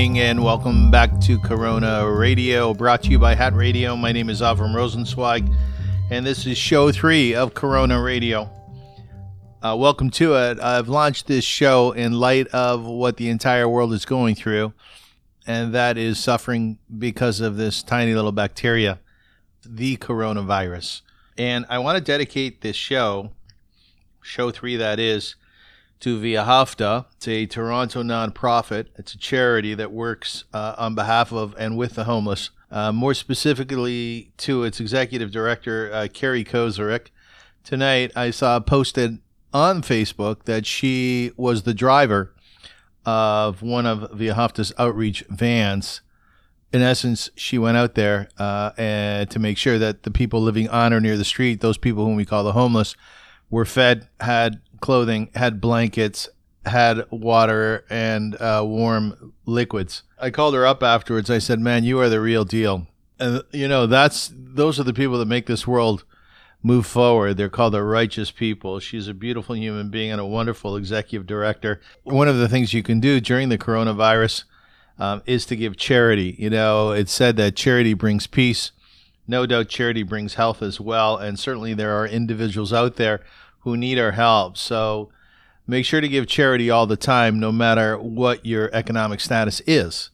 and evening, and welcome back to Corona Radio, brought to you by Hat Radio. My name is Avram Rosenzweig, and this is show three of Corona Radio. Uh, welcome to it. I've launched this show in light of what the entire world is going through, and that is suffering because of this tiny little bacteria, the coronavirus. And I want to dedicate this show, show three that is, to Ve'ahavta. It's a Toronto nonprofit. It's a charity that works uh, on behalf of and with the homeless. Uh, more specifically, to its executive director, uh, Cari Kozierok. Tonight, I saw posted on Facebook that she was the driver of one of Ve'ahavta's outreach vans. In essence, she went out there uh, and to make sure that the people living on or near the street, those people whom we call the homeless, were fed, had clothing, had blankets, had water and uh, warm liquids. I called her up afterwards. I said, "Man, you are the real deal." And you know, that's those are the people that make this world move forward. They're called the righteous people. She's a beautiful human being and a wonderful executive director. One of the things you can do during the coronavirus um, is to give charity. You know, it's said that charity brings peace. No doubt charity brings health as well. And certainly there are individuals out there who need our help. So make sure to give charity all the time, no matter what your economic status is.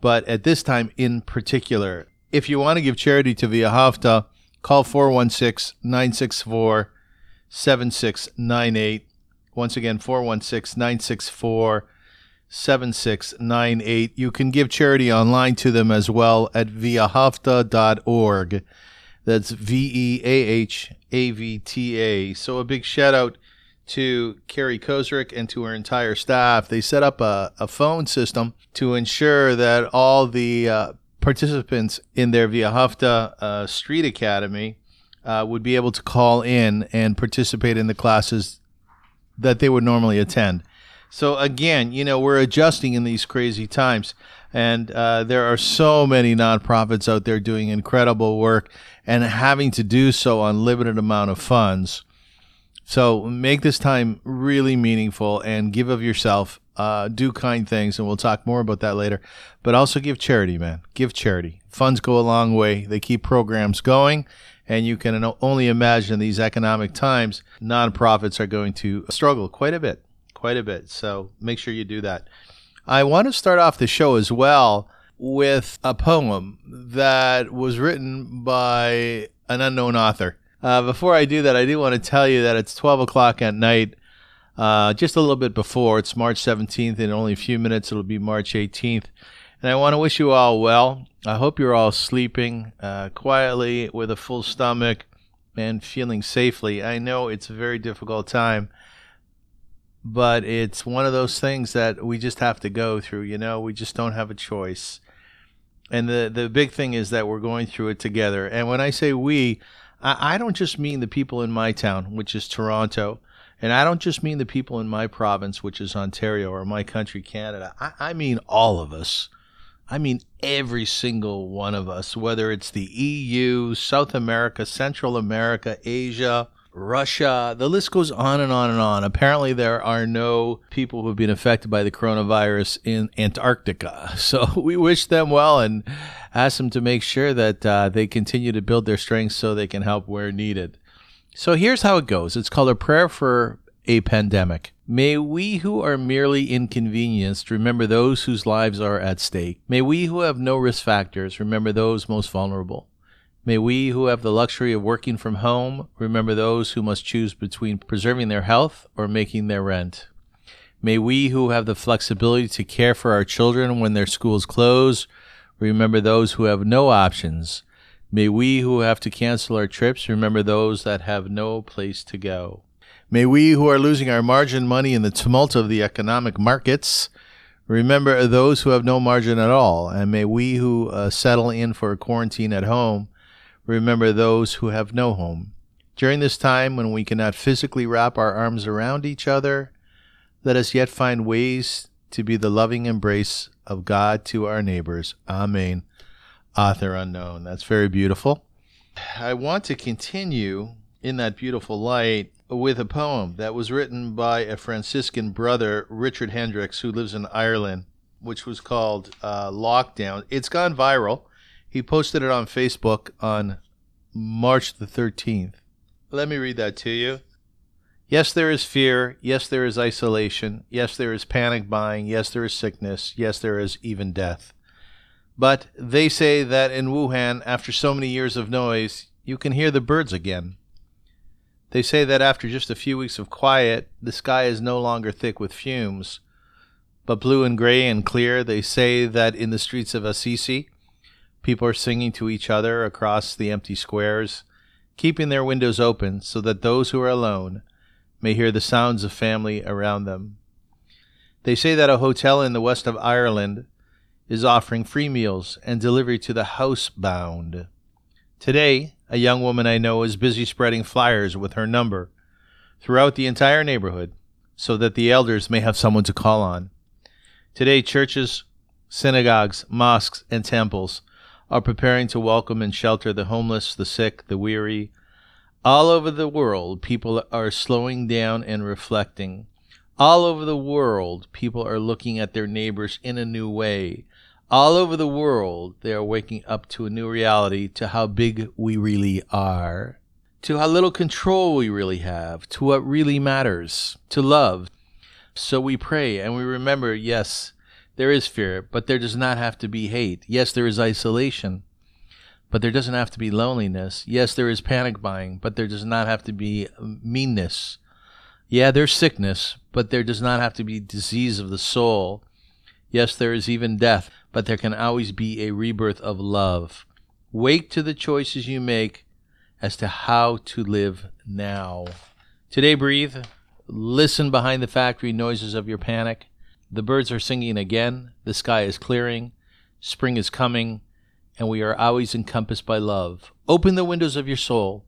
But at this time in particular, if you want to give charity to Ve'ahavta, Call 416 964 7698. Once again, 416 964 7698. You can give charity online to them as well at veahavta.org. That's V E A H A V T A. So a big shout out to Cari Kozierok and to her entire staff. They set up a, a phone system to ensure that all the uh, participants in their Ve'ahavta uh, Street Academy uh, would be able to call in and participate in the classes that they would normally attend. So again, you know, we're adjusting in these crazy times, and uh, there are so many nonprofits out there doing incredible work and having to do so on limited amount of funds. So make this time really meaningful and give of yourself uh, do kind things, and we'll talk more about that later. But also give charity, man. Give charity. Funds go a long way. They keep programs going, and you can only imagine these economic times, nonprofits are going to struggle quite a bit, quite a bit. So make sure you do that. I want to start off the show as well with a poem that was written by an unknown author. Uh, before I do that, I do want to tell you that it's 12 o'clock at night uh, just a little bit before. It's March 17th. In only a few minutes, it'll be March 18th. And I want to wish you all well. I hope you're all sleeping uh, quietly with a full stomach and feeling safely. I know it's a very difficult time, but it's one of those things that we just have to go through. You know, we just don't have a choice. And the, the big thing is that we're going through it together. And when I say we, I, I don't just mean the people in my town, which is Toronto. And I don't just mean the people in my province, which is Ontario, or my country, Canada. I, I mean all of us. I mean every single one of us, whether it's the EU, South America, Central America, Asia, Russia, the list goes on and on and on. Apparently, there are no people who have been affected by the coronavirus in Antarctica. So we wish them well and ask them to make sure that uh, they continue to build their strength so they can help where needed. So here's how it goes it's called a prayer for a pandemic. May we who are merely inconvenienced remember those whose lives are at stake. May we who have no risk factors remember those most vulnerable. May we who have the luxury of working from home remember those who must choose between preserving their health or making their rent. May we who have the flexibility to care for our children when their schools close remember those who have no options May we who have to cancel our trips remember those that have no place to go. May we who are losing our margin money in the tumult of the economic markets remember those who have no margin at all. And may we who uh, settle in for a quarantine at home remember those who have no home. During this time when we cannot physically wrap our arms around each other, let us yet find ways to be the loving embrace of God to our neighbors. Amen author unknown. That's very beautiful. I want to continue in that beautiful light with a poem that was written by a Franciscan brother, Richard Hendricks, who lives in Ireland. which was called uh, Lockdown. It's gone viral. He posted it on Facebook on March the 13th. Let me read that to you. Yes, there is fear. Yes, there is isolation. Yes, there is panic buying. Yes, there is sickness. Yes, there is even death. But they say that in Wuhan, after so many years of noise, you can hear the birds again. They say that after just a few weeks of quiet, the sky is no longer thick with fumes, but blue and gray and clear. They say that in the streets of Assisi, people are singing to each other across the empty squares, keeping their windows open so that those who are alone may hear the sounds of family around them. They say that a hotel in the west of Ireland is offering free meals and delivery to the housebound. Today, a young woman I know is busy spreading flyers with her number throughout the entire neighborhood so that the elders may have someone to call on. Today, churches, synagogues, mosques, and temples are preparing to welcome and shelter the homeless, the sick, the weary, all over the world, people are slowing down and reflecting. All over the world, people are looking at their neighbors in a new way. All over the world, they are waking up to a new reality to how big we really are, to how little control we really have, to what really matters, to love. So we pray and we remember yes, there is fear, but there does not have to be hate. Yes, there is isolation, but there doesn't have to be loneliness. Yes, there is panic buying, but there does not have to be meanness. Yeah, there's sickness, but there does not have to be disease of the soul. Yes, there is even death, but there can always be a rebirth of love. Wake to the choices you make as to how to live now. Today, breathe. Listen behind the factory noises of your panic. The birds are singing again. The sky is clearing. Spring is coming and we are always encompassed by love. Open the windows of your soul,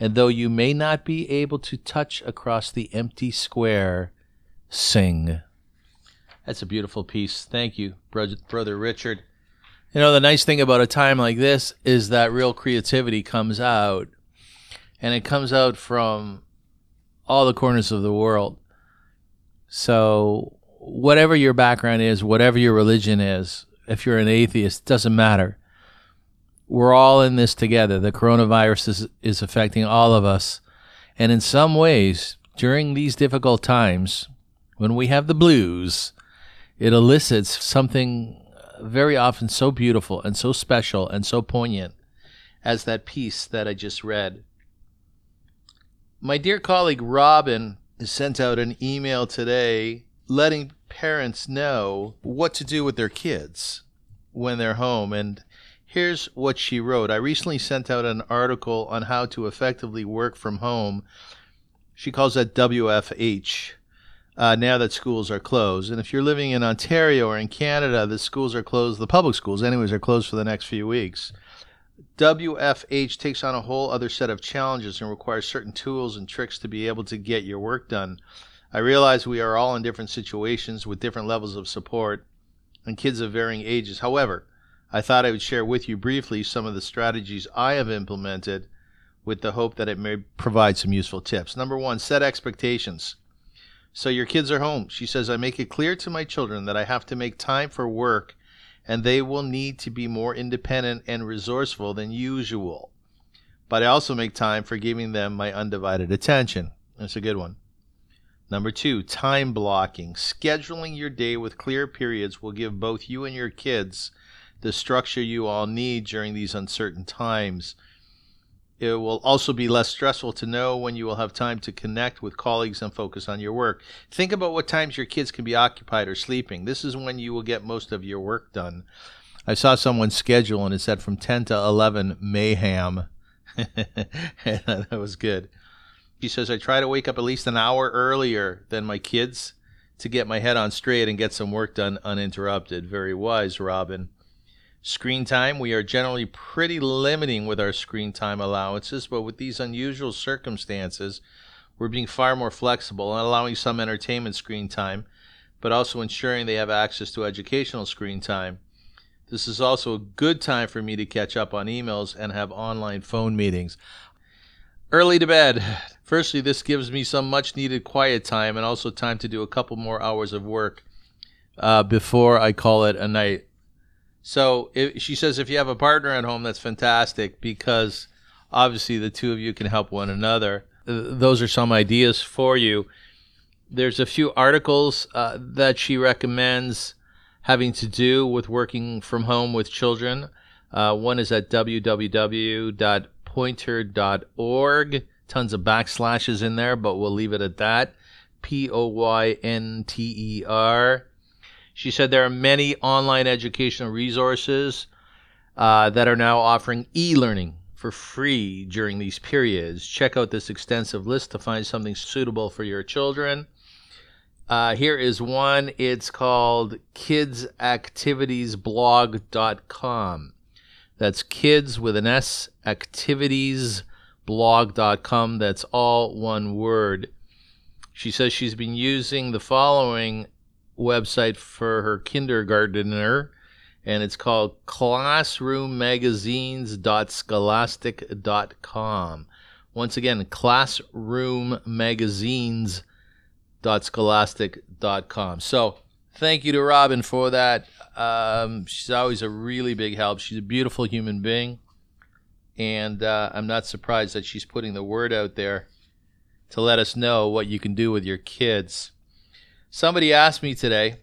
and though you may not be able to touch across the empty square, sing. That's a beautiful piece. Thank you, Brother Richard. You know, the nice thing about a time like this is that real creativity comes out, and it comes out from all the corners of the world. So, whatever your background is, whatever your religion is, if you're an atheist, doesn't matter we're all in this together. The coronavirus is, is affecting all of us. And in some ways, during these difficult times, when we have the blues, it elicits something very often so beautiful and so special and so poignant as that piece that I just read. My dear colleague Robin sent out an email today letting parents know what to do with their kids when they're home. And Here's what she wrote. I recently sent out an article on how to effectively work from home. She calls that WFH. Uh, now that schools are closed. And if you're living in Ontario or in Canada, the schools are closed. The public schools, anyways, are closed for the next few weeks. WFH takes on a whole other set of challenges and requires certain tools and tricks to be able to get your work done. I realize we are all in different situations with different levels of support and kids of varying ages. However, I thought I would share with you briefly some of the strategies I have implemented with the hope that it may provide some useful tips. Number one, set expectations. So your kids are home. She says, I make it clear to my children that I have to make time for work and they will need to be more independent and resourceful than usual. But I also make time for giving them my undivided attention. That's a good one. Number two, time blocking. Scheduling your day with clear periods will give both you and your kids the structure you all need during these uncertain times. It will also be less stressful to know when you will have time to connect with colleagues and focus on your work. Think about what times your kids can be occupied or sleeping. This is when you will get most of your work done. I saw someone's schedule and it said from 10 to 11 mayhem. that was good. She says, I try to wake up at least an hour earlier than my kids to get my head on straight and get some work done uninterrupted. Very wise, Robin. Screen time, we are generally pretty limiting with our screen time allowances, but with these unusual circumstances, we're being far more flexible and allowing some entertainment screen time, but also ensuring they have access to educational screen time. This is also a good time for me to catch up on emails and have online phone meetings. Early to bed. Firstly, this gives me some much needed quiet time and also time to do a couple more hours of work. uh, before I call it a night. So if, she says if you have a partner at home, that's fantastic because obviously the two of you can help one another. those are some ideas for you. There's a few articles uh, that she recommends having to do with working from home with children. Uh, one is at www.poynter.org. Tons of backslashes in there, but we'll leave it at that. P O Y N T E R. She said there are many online educational resources uh, that are now offering e learning for free during these periods. Check out this extensive list to find something suitable for your children. Uh, here is one. It's called kidsactivitiesblog.com. That's kids with an S, activitiesblog.com. That's all one word. She says she's been using the following website for her kindergartner, and it's called classroommagazines.scholastic.com. Once again, classroommagazines.scholastic.com. So, thank you to Robin for that. Um, she's always a really big help. She's a beautiful human being, and uh, I'm not surprised that she's putting the word out there to let us know what you can do with your kids. Somebody asked me today,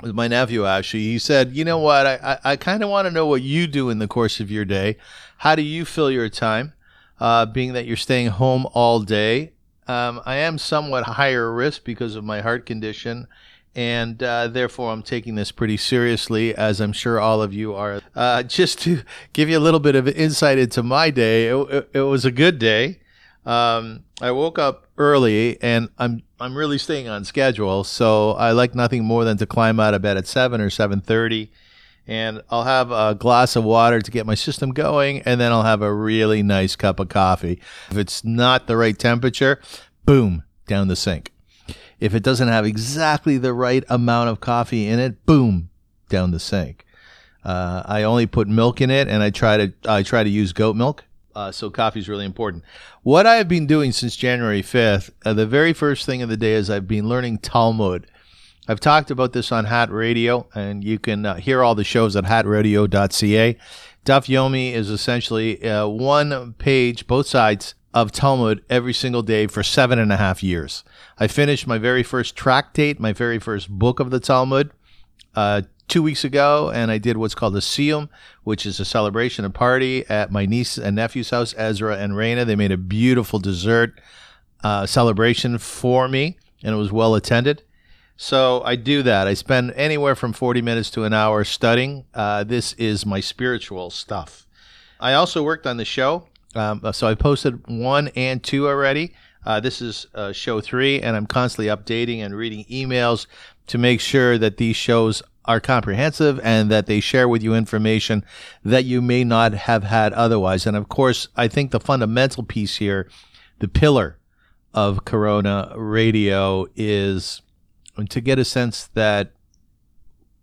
with my nephew actually, he said, You know what? I, I, I kind of want to know what you do in the course of your day. How do you fill your time, uh, being that you're staying home all day? Um, I am somewhat higher risk because of my heart condition and uh, therefore I'm taking this pretty seriously, as I'm sure all of you are. Uh, just to give you a little bit of insight into my day, it, it, it was a good day. Um, I woke up early, and I'm I'm really staying on schedule. So I like nothing more than to climb out of bed at seven or seven thirty, and I'll have a glass of water to get my system going, and then I'll have a really nice cup of coffee. If it's not the right temperature, boom, down the sink. If it doesn't have exactly the right amount of coffee in it, boom, down the sink. Uh, I only put milk in it, and I try to I try to use goat milk uh, so coffee is really important. What I have been doing since January 5th, uh, the very first thing of the day is I've been learning Talmud. I've talked about this on Hat Radio, and you can uh, hear all the shows at hatradio.ca. Daf Yomi is essentially uh, one page, both sides of Talmud every single day for seven and a half years. I finished my very first tractate, my very first book of the Talmud, uh, two weeks ago, and I did what's called a Siyum, which is a celebration, a party at my niece and nephew's house, Ezra and Raina. They made a beautiful dessert uh, celebration for me, and it was well attended. So I do that. I spend anywhere from 40 minutes to an hour studying. Uh, this is my spiritual stuff. I also worked on the show. Um, so I posted one and two already. Uh, this is uh, show three, and I'm constantly updating and reading emails to make sure that these shows are comprehensive and that they share with you information that you may not have had otherwise. And of course, I think the fundamental piece here, the pillar of Corona radio is to get a sense that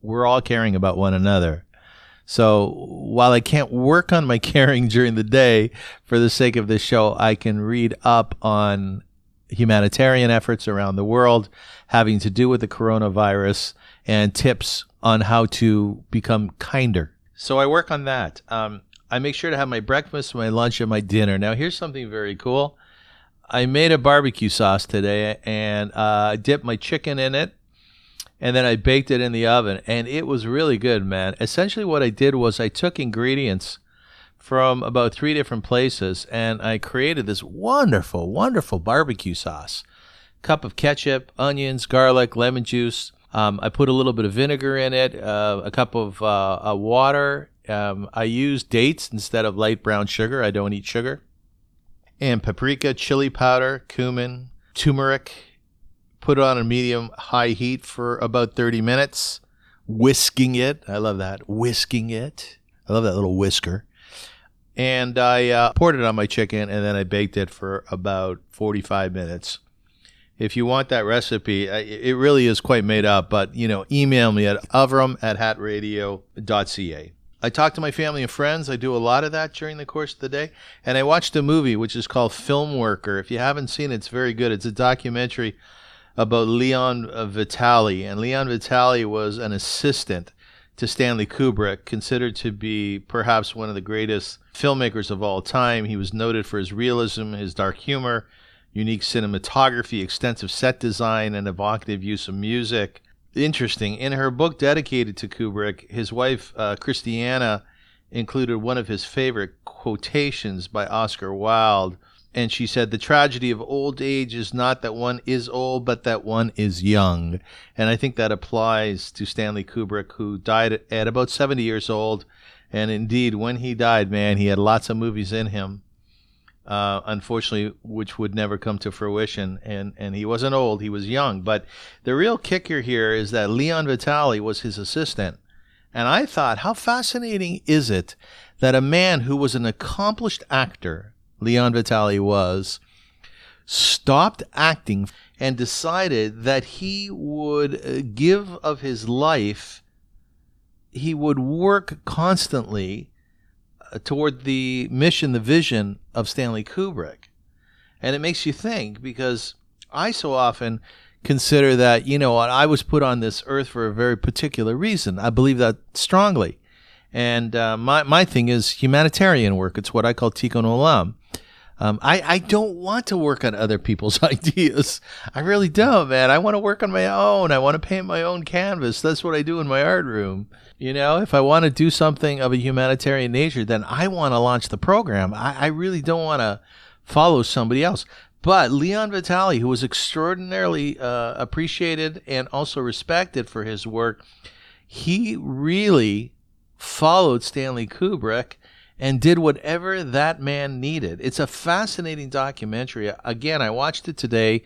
we're all caring about one another. So while I can't work on my caring during the day for the sake of this show, I can read up on humanitarian efforts around the world having to do with the coronavirus and tips on how to become kinder. So I work on that. Um, I make sure to have my breakfast, my lunch, and my dinner. Now, here's something very cool. I made a barbecue sauce today and uh, I dipped my chicken in it and then I baked it in the oven and it was really good, man. Essentially, what I did was I took ingredients from about three different places and I created this wonderful, wonderful barbecue sauce. Cup of ketchup, onions, garlic, lemon juice, um, I put a little bit of vinegar in it, uh, a cup of uh, water. Um, I use dates instead of light brown sugar. I don't eat sugar. And paprika, chili powder, cumin, turmeric. Put it on a medium high heat for about 30 minutes, whisking it. I love that. Whisking it. I love that little whisker. And I uh, poured it on my chicken and then I baked it for about 45 minutes if you want that recipe, it really is quite made up, but, you know, email me at avram at hatradio.ca. I talk to my family and friends. I do a lot of that during the course of the day. And I watched a movie which is called Filmworker. If you haven't seen it, it's very good. It's a documentary about Leon Vitali. And Leon Vitali was an assistant to Stanley Kubrick, considered to be perhaps one of the greatest filmmakers of all time. He was noted for his realism, his dark humor, unique cinematography, extensive set design, and evocative use of music. Interesting. In her book dedicated to Kubrick, his wife, uh, Christiane, included one of his favorite quotations by Oscar Wilde. And she said, The tragedy of old age is not that one is old, but that one is young. And I think that applies to Stanley Kubrick, who died at about 70 years old. And indeed, when he died, man, he had lots of movies in him uh, unfortunately, which would never come to fruition. And, and he wasn't old, he was young. But the real kicker here is that Leon Vitali was his assistant. And I thought, how fascinating is it that a man who was an accomplished actor, Leon Vitali was, stopped acting and decided that he would uh, give of his life, he would work constantly toward the mission, the vision of Stanley Kubrick. And it makes you think because I so often consider that, you know, I was put on this earth for a very particular reason. I believe that strongly. And uh, my, my thing is humanitarian work. It's what I call tikkun olam. Um, I, I don't want to work on other people's ideas. I really don't, man. I want to work on my own. I want to paint my own canvas. That's what I do in my art room. You know, if I want to do something of a humanitarian nature, then I want to launch the program. I, I really don't want to follow somebody else. But Leon Vitali, who was extraordinarily uh, appreciated and also respected for his work, he really followed Stanley Kubrick and did whatever that man needed. It's a fascinating documentary. Again, I watched it today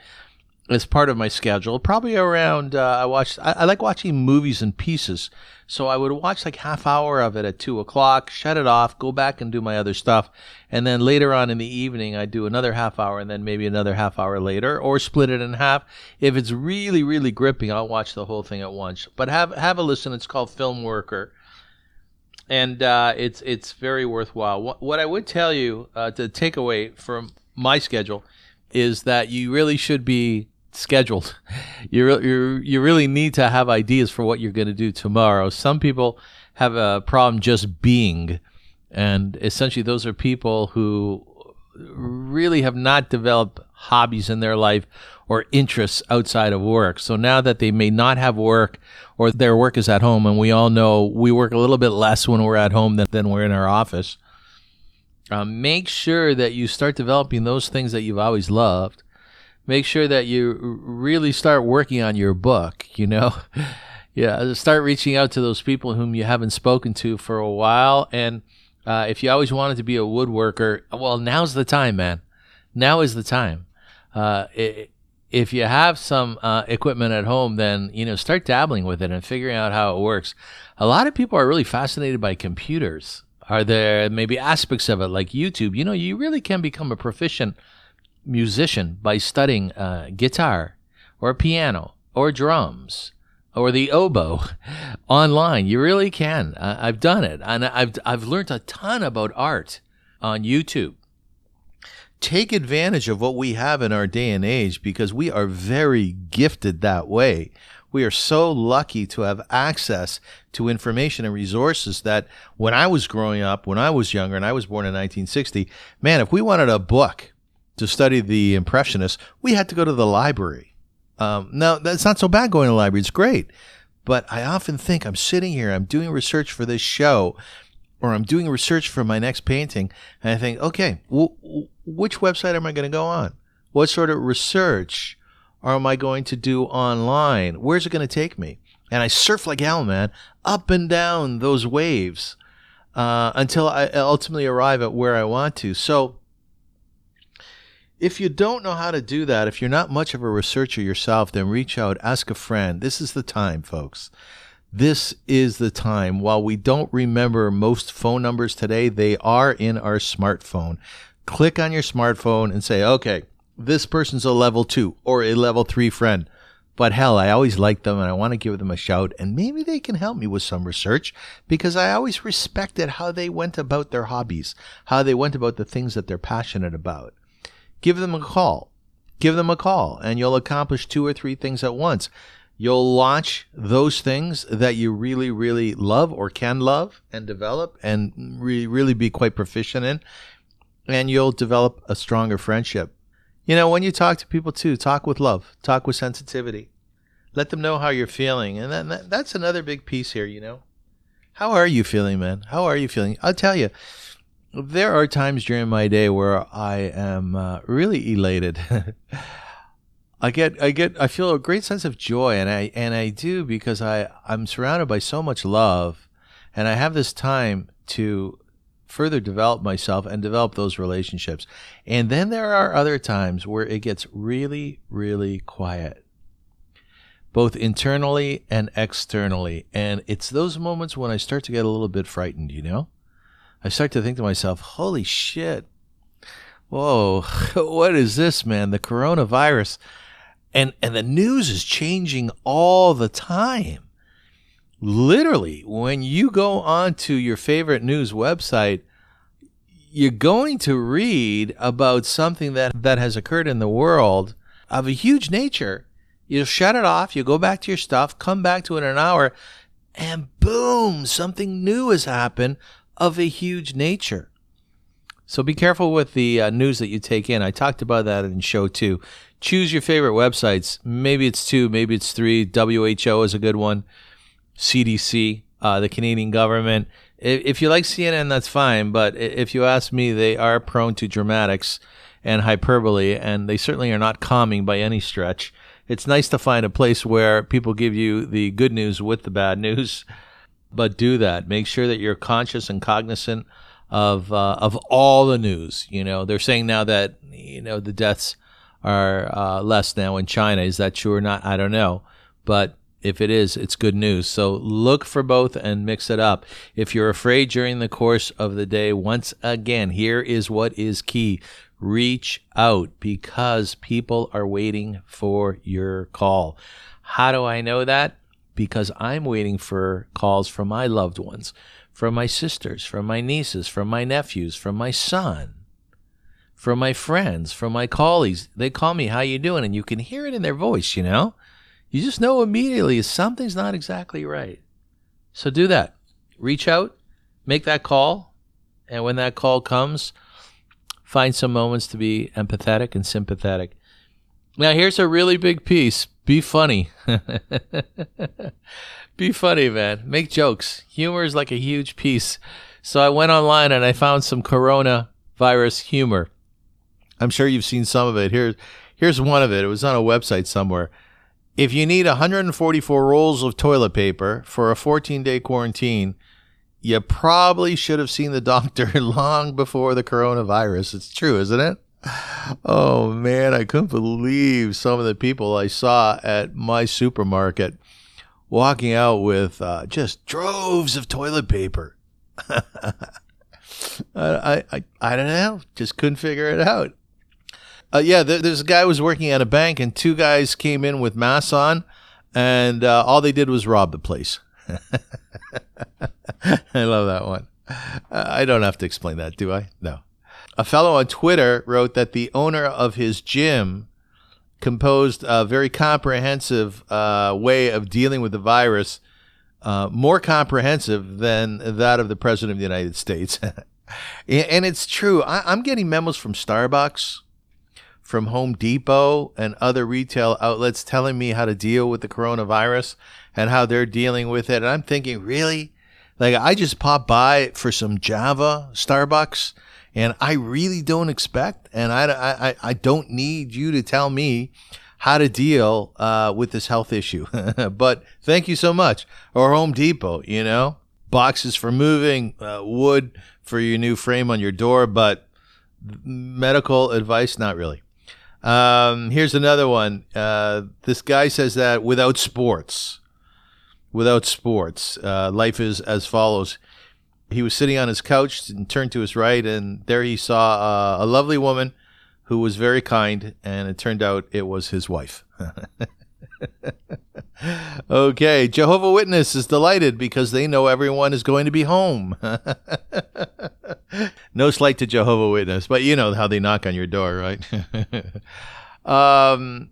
as part of my schedule. Probably around uh, I watched. I, I, like watching movies in pieces, so I would watch like half hour of it at two o'clock, shut it off, go back and do my other stuff, and then later on in the evening I'd do another half hour, and then maybe another half hour later, or split it in half. If it's really really gripping, I'll watch the whole thing at once. But have have a listen. It's called Filmworker and uh, it's it's very worthwhile. What, what I would tell you uh, to take away from my schedule is that you really should be scheduled. You re- you you really need to have ideas for what you're going to do tomorrow. Some people have a problem just being, and essentially those are people who really have not developed hobbies in their life or interests outside of work. So now that they may not have work or their work is at home, and we all know we work a little bit less when we're at home than, than we're in our office, uh, make sure that you start developing those things that you've always loved. Make sure that you really start working on your book, you know? yeah, start reaching out to those people whom you haven't spoken to for a while. And uh, if you always wanted to be a woodworker, well, now's the time, man. Now is the time. Uh, it, if you have some uh, equipment at home, then you know start dabbling with it and figuring out how it works. A lot of people are really fascinated by computers. Are there maybe aspects of it like YouTube? You know, you really can become a proficient musician by studying uh, guitar or piano or drums or the oboe online. You really can. I've done it, and I've I've learned a ton about art on YouTube take advantage of what we have in our day and age because we are very gifted that way. We are so lucky to have access to information and resources that when I was growing up, when I was younger, and I was born in 1960, man, if we wanted a book to study the Impressionists, we had to go to the library. Um, now, that's not so bad going to the library, it's great. But I often think I'm sitting here, I'm doing research for this show, or I'm doing research for my next painting, and I think, okay, w- which website am I going to go on? What sort of research am I going to do online? Where's it going to take me? And I surf like hell, man, up and down those waves uh, until I ultimately arrive at where I want to. So, if you don't know how to do that, if you're not much of a researcher yourself, then reach out, ask a friend. This is the time, folks. This is the time. While we don't remember most phone numbers today, they are in our smartphone. Click on your smartphone and say, okay, this person's a level two or a level three friend. But hell, I always like them and I want to give them a shout and maybe they can help me with some research because I always respected how they went about their hobbies, how they went about the things that they're passionate about. Give them a call give them a call and you'll accomplish two or three things at once. You'll launch those things that you really, really love or can love and develop and re- really be quite proficient in. And you'll develop a stronger friendship. You know, when you talk to people too, talk with love, talk with sensitivity. Let them know how you're feeling. And that, that's another big piece here, you know. How are you feeling, man? How are you feeling? I'll tell you, there are times during my day where I am uh, really elated. I get, I get, I feel a great sense of joy, and I and I do because I I'm surrounded by so much love, and I have this time to further develop myself and develop those relationships. And then there are other times where it gets really, really quiet, both internally and externally. And it's those moments when I start to get a little bit frightened, you know? I start to think to myself, holy shit. Whoa, what is this, man? The coronavirus. And and the news is changing all the time. Literally, when you go onto your favorite news website, you're going to read about something that, that has occurred in the world of a huge nature. You shut it off, you go back to your stuff, come back to it in an hour, and boom, something new has happened of a huge nature. So be careful with the uh, news that you take in. I talked about that in show two. Choose your favorite websites. Maybe it's two, maybe it's three. WHO is a good one. CDC, uh, the Canadian government. If, if you like CNN, that's fine. But if you ask me, they are prone to dramatics and hyperbole, and they certainly are not calming by any stretch. It's nice to find a place where people give you the good news with the bad news but do that. Make sure that you're conscious and cognizant of uh, of all the news. You know, they're saying now that you know the deaths are uh, less now in China. Is that true or not? I don't know, but if it is, it's good news. So look for both and mix it up. If you're afraid during the course of the day, once again, here is what is key. Reach out because people are waiting for your call. How do I know that? Because I'm waiting for calls from my loved ones, from my sisters, from my nieces, from my nephews, from my son, from my friends, from my colleagues. They call me, "How you doing?" and you can hear it in their voice, you know? You just know immediately something's not exactly right. So do that. Reach out, make that call, and when that call comes, find some moments to be empathetic and sympathetic. Now, here's a really big piece be funny. Be funny, man. Make jokes. Humor is like a huge piece. So I went online and I found some coronavirus humor. I'm sure you've seen some of it. Here, here's one of it. It was on a website somewhere. If you need 144 rolls of toilet paper for a 14 day quarantine, you probably should have seen the doctor long before the coronavirus. It's true, isn't it? Oh man, I couldn't believe some of the people I saw at my supermarket walking out with uh, just droves of toilet paper. I, I, I don't know, just couldn't figure it out. Uh, yeah, there's a guy was working at a bank, and two guys came in with masks on, and uh, all they did was rob the place. I love that one. I don't have to explain that, do I? No a fellow on Twitter wrote that the owner of his gym composed a very comprehensive uh, way of dealing with the virus, uh, more comprehensive than that of the president of the United States. and it's true. I- I'm getting memos from Starbucks, from Home Depot, and other retail outlets telling me how to deal with the coronavirus and how they're dealing with it. And I'm thinking, really? Like, I just popped by for some Java, Starbucks and I really don't expect, and I, I, I don't need you to tell me how to deal uh, with this health issue. but thank you so much. Or Home Depot, you know, boxes for moving, uh, wood for your new frame on your door, but medical advice, not really. Um, here's another one. Uh, this guy says that without sports, without sports, uh, life is as follows he was sitting on his couch and turned to his right, and there he saw uh, a lovely woman who was very kind, and it turned out it was his wife. okay, Jehovah Witness is delighted because they know everyone is going to be home. no slight to Jehovah Witness, but you know how they knock on your door, right? Um,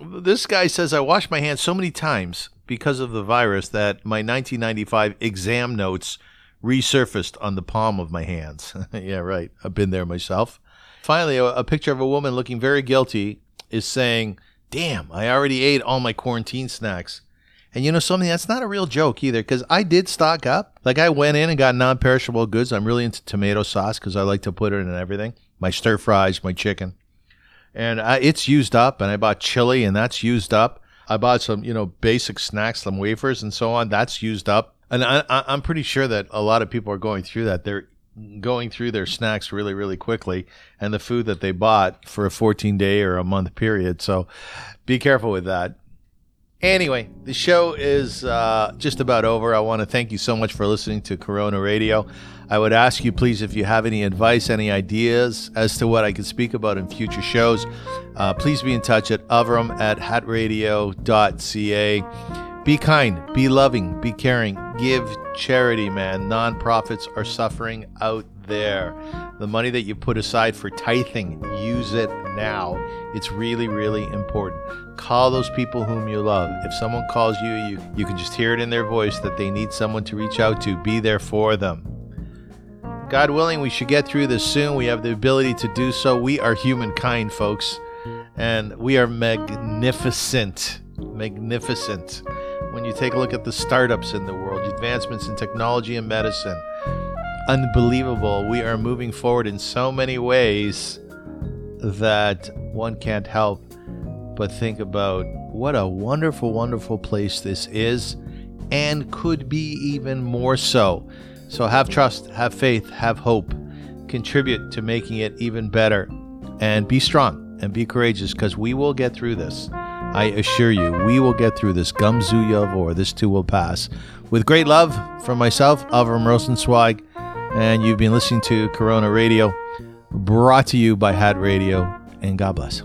this guy says I washed my hands so many times because of the virus that my 1995 exam notes resurfaced on the palm of my hands. yeah, right. I've been there myself. Finally, a, a picture of a woman looking very guilty is saying, Damn, I already ate all my quarantine snacks. And you know something? That's not a real joke either, because I did stock up. Like I went in and got non-perishable goods. I'm really into tomato sauce because I like to put it in everything. My stir fries, my chicken, and I, it's used up. And I bought chili, and that's used up. I bought some, you know, basic snacks, some wafers, and so on. That's used up. And I, I'm pretty sure that a lot of people are going through that. They're going through their snacks really, really quickly, and the food that they bought for a 14 day or a month period. So, be careful with that. Anyway, the show is uh, just about over. I want to thank you so much for listening to Corona Radio. I would ask you, please, if you have any advice, any ideas as to what I could speak about in future shows, uh, please be in touch at avram at hatradio.ca. Be kind, be loving, be caring, give charity, man. Nonprofits are suffering out there. The money that you put aside for tithing, use it now. It's really, really important. Call those people whom you love. If someone calls you, you, you can just hear it in their voice that they need someone to reach out to. Be there for them. God willing, we should get through this soon. We have the ability to do so. We are humankind, folks, and we are magnificent. Magnificent. When you take a look at the startups in the world, advancements in technology and medicine, unbelievable. We are moving forward in so many ways that one can't help but think about what a wonderful, wonderful place this is and could be even more so. So have trust, have faith, have hope, contribute to making it even better, and be strong and be courageous because we will get through this. I assure you, we will get through this. Gumzu Yavor, this too will pass. With great love from myself, Avram Rosenzweig, and you've been listening to Corona Radio, brought to you by Hat Radio, and God bless.